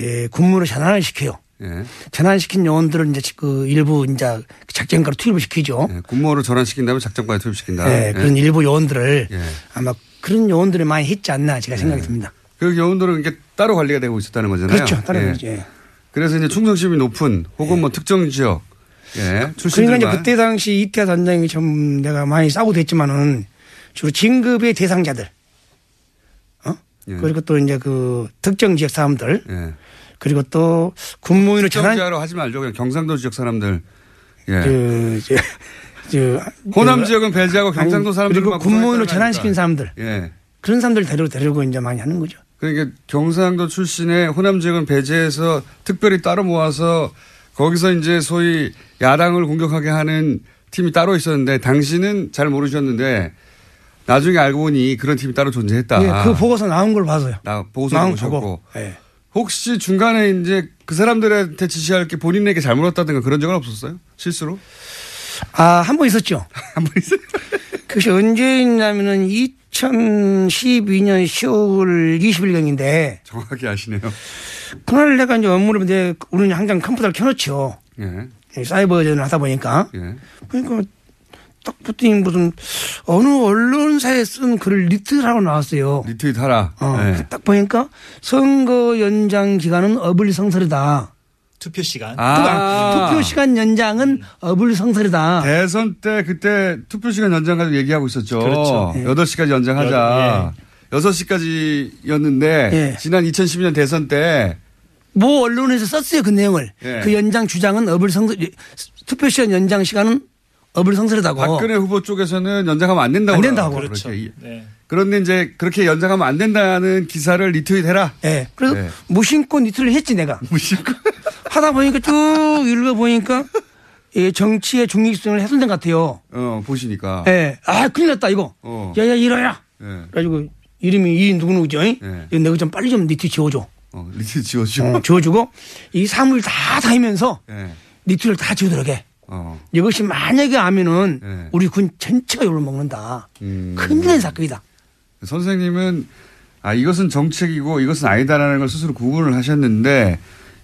예, 군무로 전환을 시켜요. 예. 전환시킨 요원들을 이제 그 일부 이제 작전가로 투입을 시키죠. 예, 군무원으로 전환시킨 다음에 작전과에 투입시킨다. 예, 그런 일부 요원들을 예. 아마 그런 요원들을 많이 했지 않나 제가 생각이 듭니다. 그 요원들은 이게 따로 관리가 되고 있었다는 거잖아요. 그렇죠. 따로. 예. 그래서 이제 충성심이 높은 혹은 뭐 특정 지역 예. 그러니까 출신들만 이제 그때 당시 이태하 단장이 좀 내가 많이 싸우고 됐지만은 주로 진급의 대상자들, 어? 예. 그리고 또 이제 그 특정 지역 사람들, 예. 그리고 또 군무원으로 전환, 하지 말죠. 그냥 경상도 지역 사람들. 예. 그, 저, 저, 호남 그- 지역은 배제하고 경상도 아니, 사람들만 그리고 거 전환시킨? 사람들, 예. 그런 사람들 데리고 데리고 이제 많이 하는 거죠. 그러니까 경상도 출신의 호남 지역은 배제해서 특별히 따로 모아서 거기서 이제 소위 야당을 공격하게 하는 팀이 따로 있었는데 당신은 잘 모르셨는데 나중에 알고 보니 그런 팀이 따로 존재했다. 예, 그 보고서 나온 걸 봐서요. 나 보고서 나온 보셨고. 예. 혹시 중간에 이제 그 사람들한테 지시할 게 본인에게 잘못했다든가 그런 적은 없었어요? 실수로? 아, 한 번 있었죠. 한 번 있어요? 그것이 언제였냐면은 2012년 10월 20일경인데. 정확히 아시네요. 그날 내가 이제 업무를 이제 우리는 항상 컴퓨터를 켜놓죠. 예. 사이버전을 하다 보니까. 예. 그러니까 딱 붙더니 무슨 어느 언론사에 쓴 글을 리트하고 나왔어요. 리트윗 하라. 어, 예. 딱 보니까 선거 연장 기간은 어불성설이다. 투표 시간. 그러니까 투표 시간 연장은 어불성설이다. 대선 때 그때 투표 시간 연장 가지고 얘기하고 있었죠. 그렇죠. 예. 8시까지 연장하자. 6시까지였는데 예. 지난 2012년 대선 때모 언론에서 썼어요 그 내용을. 예. 그 연장 주장은 어불성설 투표 시간 연장 시간은 어불성설이다고. 박근혜 후보 쪽에서는 연장하면 안 된다고. 안 된다고. 그렇죠. 그렇게. 네. 그런데 이제 그렇게 연장하면 안 된다는 기사를 리트윗해라. 예. 그래서 네. 무심코 니트를 했지 내가. 무심코. 하다 보니까 쭉 읽어 보니까 예, 정치의 중립성을 훼손된 것 같아요. 어 보시니까. 예. 아 큰일 났다 이거. 어. 야야 이러야. 예. 그래가지고 이름이 이 누구 누구죠? 예. 내가 좀 빨리 좀 니트 지워줘. 어, 리트윗 지워주고. 어, 지워주고 이 사물 다 다니면서 예. 니트를 다 지우도록 해. 어. 이것이 만약에 하면은 예. 우리 군 전체가 욕을 먹는다. 음. 큰일 난 사건이다. 선생님은 아 이것은 정책이고 이것은 아니다라는 걸 스스로 구분을 하셨는데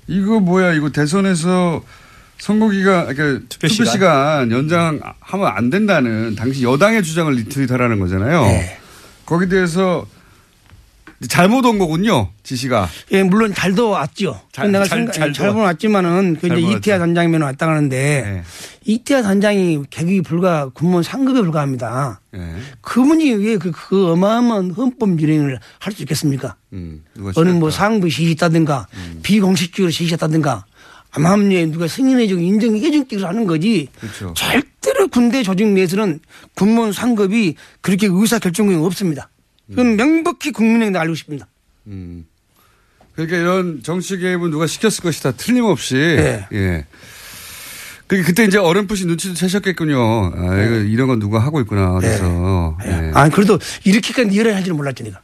이거 뭐야 이거 대선에서 선거기가 그러니까 투표, 시간. 시간. 연장하면 안 된다는 당시 여당의 주장을 리트윗하라는 거잖아요. 네. 거기에 대해서 잘못 온 거군요 지시가. 예, 물론 잘도 왔죠. 잘- 내가 잘- 생각, 잘못 왔지만은 그 이제. 이태하 단장이면 왔다 가는데 네. 이태하 단장이 계급이 불과 군무원 상급에 불과합니다. 예. 그분이 왜그 그 어마어마한 헌법 유행을 할 수 있겠습니까? 음, 어느 뭐. 상부 지시했다든가 비공식적으로 지시했다든가 암암리에 누가 승인해주고 인정해주기로 하는 거지. 그렇죠. 절대로 군대 조직 내에서는 군무원 상급이 그렇게 의사 결정권이 없습니다. 그건 명백히 국민에게 알고 싶습니다. 음. 그러니까 이런 정치 개입은 누가 시켰을 것이다. 틀림없이. 네. 예. 그 그때 이제 어렴풋이 눈치도 채셨겠군요. 아, 이거 이런 건 누가 하고 있구나. 그래서. 예. 아, 그래도 이렇게까지 니어를 할 줄은 몰랐죠, 내가.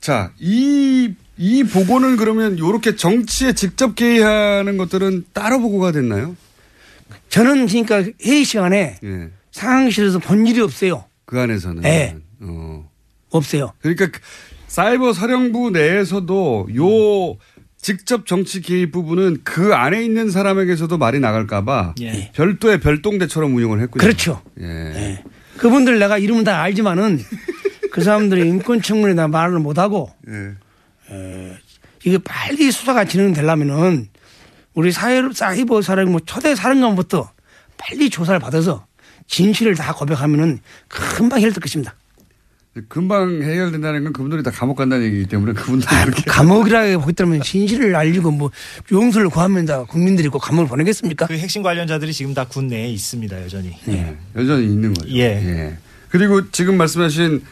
자, 이, 이 보고는 그러면 요렇게 정치에 직접 개입하는 것들은 따로 보고가 됐나요? 저는 그러니까 회의 시간에 예. 상황실에서 본 일이 없어요. 그 안에서는. 네. 어. 없어요. 그러니까 그 사이버 사령부 내에서도 요 직접 정치 개입 부분은 그 안에 있는 사람에게서도 말이 나갈까봐 예. 별도의 별동대처럼 운영을 했군요. 그렇죠. 예. 그분들 내가 이름은 다 알지만은 그 사람들이 인권 청문회에 나 말을 못하고 예. 에, 이게 빨리 수사가 진행되려면은 우리 사회, 사이버 사령 뭐 초대 사령관부터 빨리 조사를 받아서 진실을 다 고백하면은 금방 해결될 것입니다. 금방 해결된다는 건 그분들이 다 감옥 간다는 얘기이기 때문에 그분들 아, 그렇게 감옥이라 보겠다면 진실을 알리고 뭐 용서를 구하면 다 국민들이 꼭 감옥을 보내겠습니까? 그 핵심 관련자들이 지금 다 군 내에 있습니다 여전히. 예. 여전히 있는 거죠. 예. 그리고 지금 말씀하신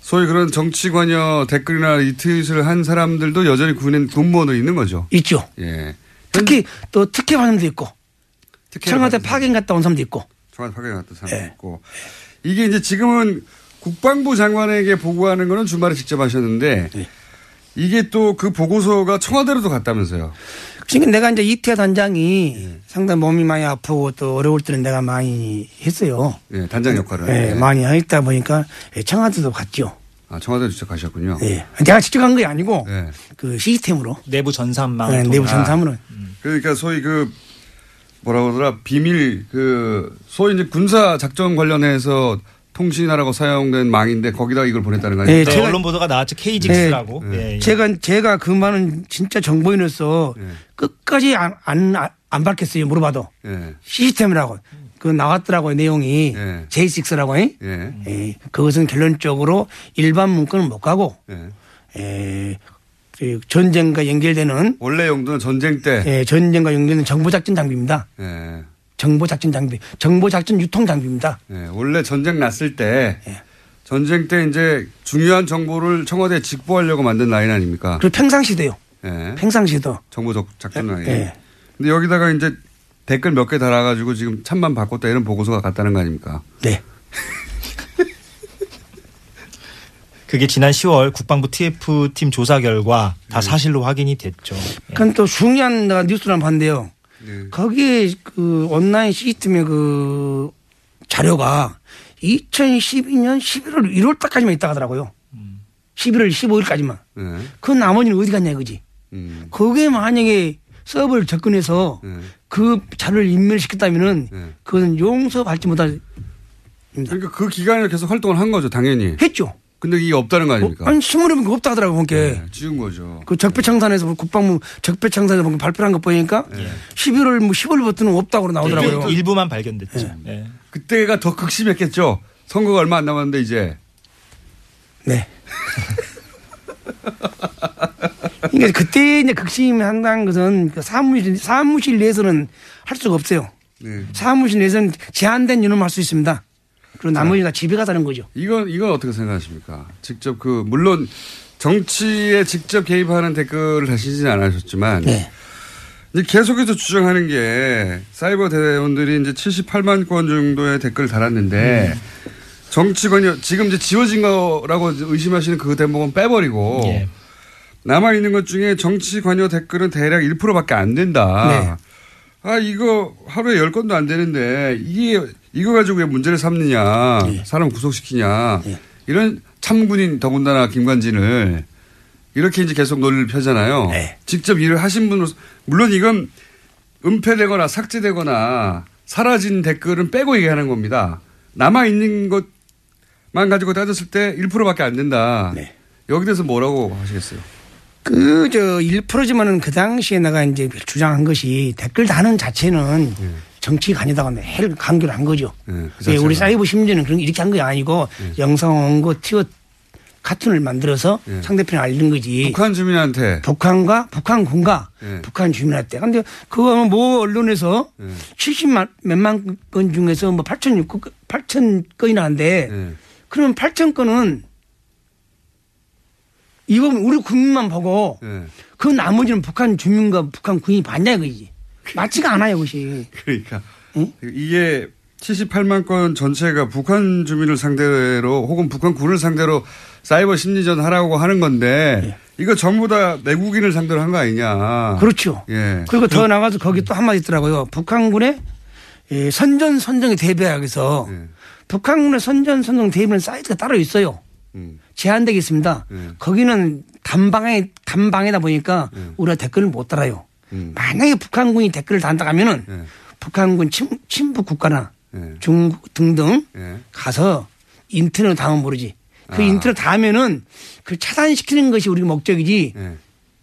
소위 그런 정치 관여 댓글이나 리트윗을 한 사람들도 여전히 군인 군무원으로 있는 거죠. 있죠. 예. 특히 또 특혜 받는 사람도 있고 청와대 받은 파견 갔다 온 사람도 있고 청와대 파견 갔다 사람 있고 이게 이제 지금은 국방부 장관에게 보고하는 거는 주말에 직접 하셨는데 이게 또 그 보고서가 청와대로도 갔다면서요. 지금 내가 이제 이태하 단장이 상당히 몸이 많이 아프고 또 어려울 때는 내가 많이 했어요. 예, 단장 역할을. 예, 예. 많이 했다 보니까 예, 청와대도 갔죠. 아, 청와대 직접 가셨군요. 예. 내가 직접 간 게 아니고 예. 그 시스템으로 내부 전산망. 네, 내부 전산으로. 그러니까 소위 그 뭐라고 하더라 비밀 그 소위 이제 군사 작전 관련해서 통신하라고 사용된 망인데 거기다 이걸 보냈다는 거 아니에요? 네, 제가- 언론 보도가 나왔죠. KGX라고. 네. 예, 예. 제가 제가 그 말은 진짜 정보인으로서 끝까지 안, 안, 안 밝혔어요. 물어봐도 예. 시스템이라고 그 나왔더라고요 내용이 예. J6라고. 예. 예. 예, 그것은 결론적으로 일반 문건은 못 가고 예. 예, 그 전쟁과 연결되는 원래 용도는 전쟁 때. 예, 전쟁과 연결되는 정보 작전 장비입니다. 예. 정보 작전 장비, 정보 작전 유통 장비입니다. 예. 원래 전쟁 났을 때 전쟁 때 이제 중요한 정보를 청와대에 직보하려고 만든 라인 아닙니까? 그리고 평상시도요. 예. 평상시도. 정보 적- 작전 라인. 예. 근데 여기다가 이제 댓글 몇 개 달아가지고 지금 찬반 바꿨다 이런 보고서가 갔다는 거 아닙니까? 네. 그게 지난 10월 국방부 TF팀 조사 결과 네. 다 사실로 확인이 됐죠. 그건 또 중요한 내가 뉴스를 한번 봤는데요. 네. 거기에 그 온라인 시스템의 그 자료가 2012년 11월 1월 달까지만 있다 하더라고요. 11월 15일까지만. 네. 그 나머지는 어디 갔냐 이거지. 음. 그게 만약에 서버를 접근해서 네. 그 자료를 인멸시켰다면은 그건 용서받지 못할 그러니까 그 기간에 계속 활동을 한 거죠, 당연히. 했죠. 근데 이게 없다는 거 아닙니까? 아니 신문에 보니까 없다 하더라고 보니까. 네, 지운 거죠. 그 적폐청산에서 국방부 적폐청산에서 방금 발표한 거 보니까 11월 뭐 10월부터는 없다고 나오더라고요. 일- 일부 만 발견됐죠. 네. 예. 그때가 더 극심했겠죠. 선거가 얼마 안 남았는데 이제. 네. 그러니까 그때 이제 극심한다는 것은 그 사무실 사무실 내에서는 할 수가 없어요. 네. 사무실 내에서는 제한된 인원만 할수 있습니다. 그리고 나머지 다 집에 가자는 거죠. 이건 이건 어떻게 생각하십니까? 직접 그 물론 정치에 직접 개입하는 댓글을 하시지는 않으셨지만 네. 이제 계속해서 주장하는 게 사이버 대원들이 이제 78만 건 정도의 댓글을 달았는데 음. 정치권이 지금 이제 지워진 거라고 의심하시는 그 대목은 빼버리고 예. 남아 있는 것 중에 정치 관여 댓글은 대략 1%밖에 안 된다. 네. 아 이거 하루에 10건도 안 되는데 이게 이거 가지고 왜 문제를 삼느냐 네. 사람 구속시키냐 이런 참군인 더군다나 김관진을 이렇게 이제 계속 논리를 펴잖아요. 네. 직접 일을 하신 분으로서 물론 이건 은폐되거나 삭제되거나 사라진 댓글은 빼고 얘기하는 겁니다. 남아 있는 것만 가지고 따졌을 때 1%밖에 안 된다. 네. 여기 대해서 뭐라고 하시겠어요? 그, 저, 1%지만은 그 당시에 내가 이제 주장한 것이 댓글 다는 자체는 정치 관여다가 매일 강조를 한 거죠. 네, 그 예. 우리 사이버 심리는 그런 이렇게 한 게 아니고 영상 원고 튀어 카툰을 만들어서 네. 상대편에 알린 거지. 북한 주민한테 북한과 북한군과 네. 북한 주민한테. 근데 그거 뭐 언론에서 네. 70만 몇만 건 중에서 뭐 8천 8천 건이나 한데 네. 그러면 8천 건은 이거 우리 국민만 보고 네. 그 나머지는 북한 주민과 북한 군이 봤냐 이거지. 맞지가 않아요, 그것이. 그러니까 이게 78만 건 전체가 북한 주민을 상대로 혹은 북한 군을 상대로 사이버 심리전 하라고 하는 건데 이거 전부 다 내국인을 상대로 한 거 아니냐. 그렇죠. 예. 그리고 더 나가서 거기 또 한마디 있더라고요. 북한군의 예, 선전 선정에 대비하기 위해서 예. 북한군의 선전 선정 대비는 사이트가 따로 있어요. 음. 제한되게 있습니다. 예. 거기는 단방에 단방이다 보니까 우리가 댓글을 못 달아요. 음. 만약에 북한군이 댓글을 단다 하면은 예. 북한군 침, 친북 국가나 예. 중국 등등 예. 가서 인터넷 당하면 모르지. 그 아. 인터넷 닿으면은 그 차단시키는 것이 우리 목적이지 예.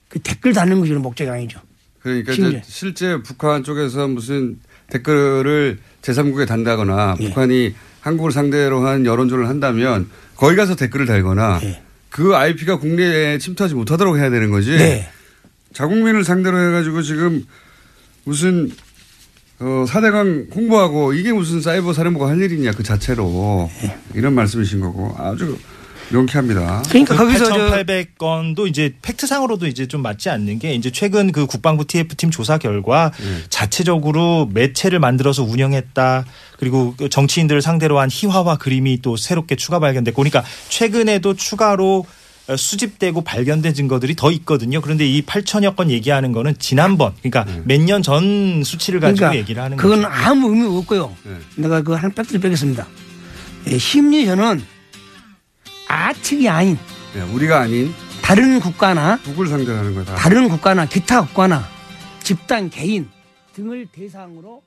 그 댓글 달는 것이 우리 목적이 아니죠. 그러니까 심지어. 실제 북한 쪽에서 무슨 댓글을 제3국에 단다거나 예. 북한이 한국을 상대로 한 여론조를 한다면 거기 가서 댓글을 달거나 예. 그 IP가 국내에 침투하지 못하도록 해야 되는 거지. 네. 자국민을 상대로 해가지고 지금 무슨 어, 사대강 홍보하고 이게 무슨 사이버 사령부가 할 일이냐 그 자체로 이런 말씀이신 거고 아주 명쾌합니다. 그러니까 거기서 저 8,800건도 이제 팩트상으로도 이제 좀 맞지 않는 게 이제 최근 그 국방부 TF팀 조사 결과 네. 자체적으로 매체를 만들어서 운영했다. 그리고 그 정치인들을 상대로 한 희화화 그림이 또 새롭게 추가 발견됐고 그러니까 최근에도 추가로 어, 수집되고 발견된 증거들이 더 있거든요. 그런데 이 8천여 건 얘기하는 거는 지난번 그러니까 몇년 전 수치를 가지고 그러니까 얘기를 하는 그건 거죠. 아무 의미 없고요. 네. 내가 그한 팩트를 빼겠습니다. 예, 심리전은 아측이 아닌 네, 우리가 아닌 다른 국가나 북을 상대로 하는 거다. 다른 국가나 기타 국가나 집단 개인 등을 대상으로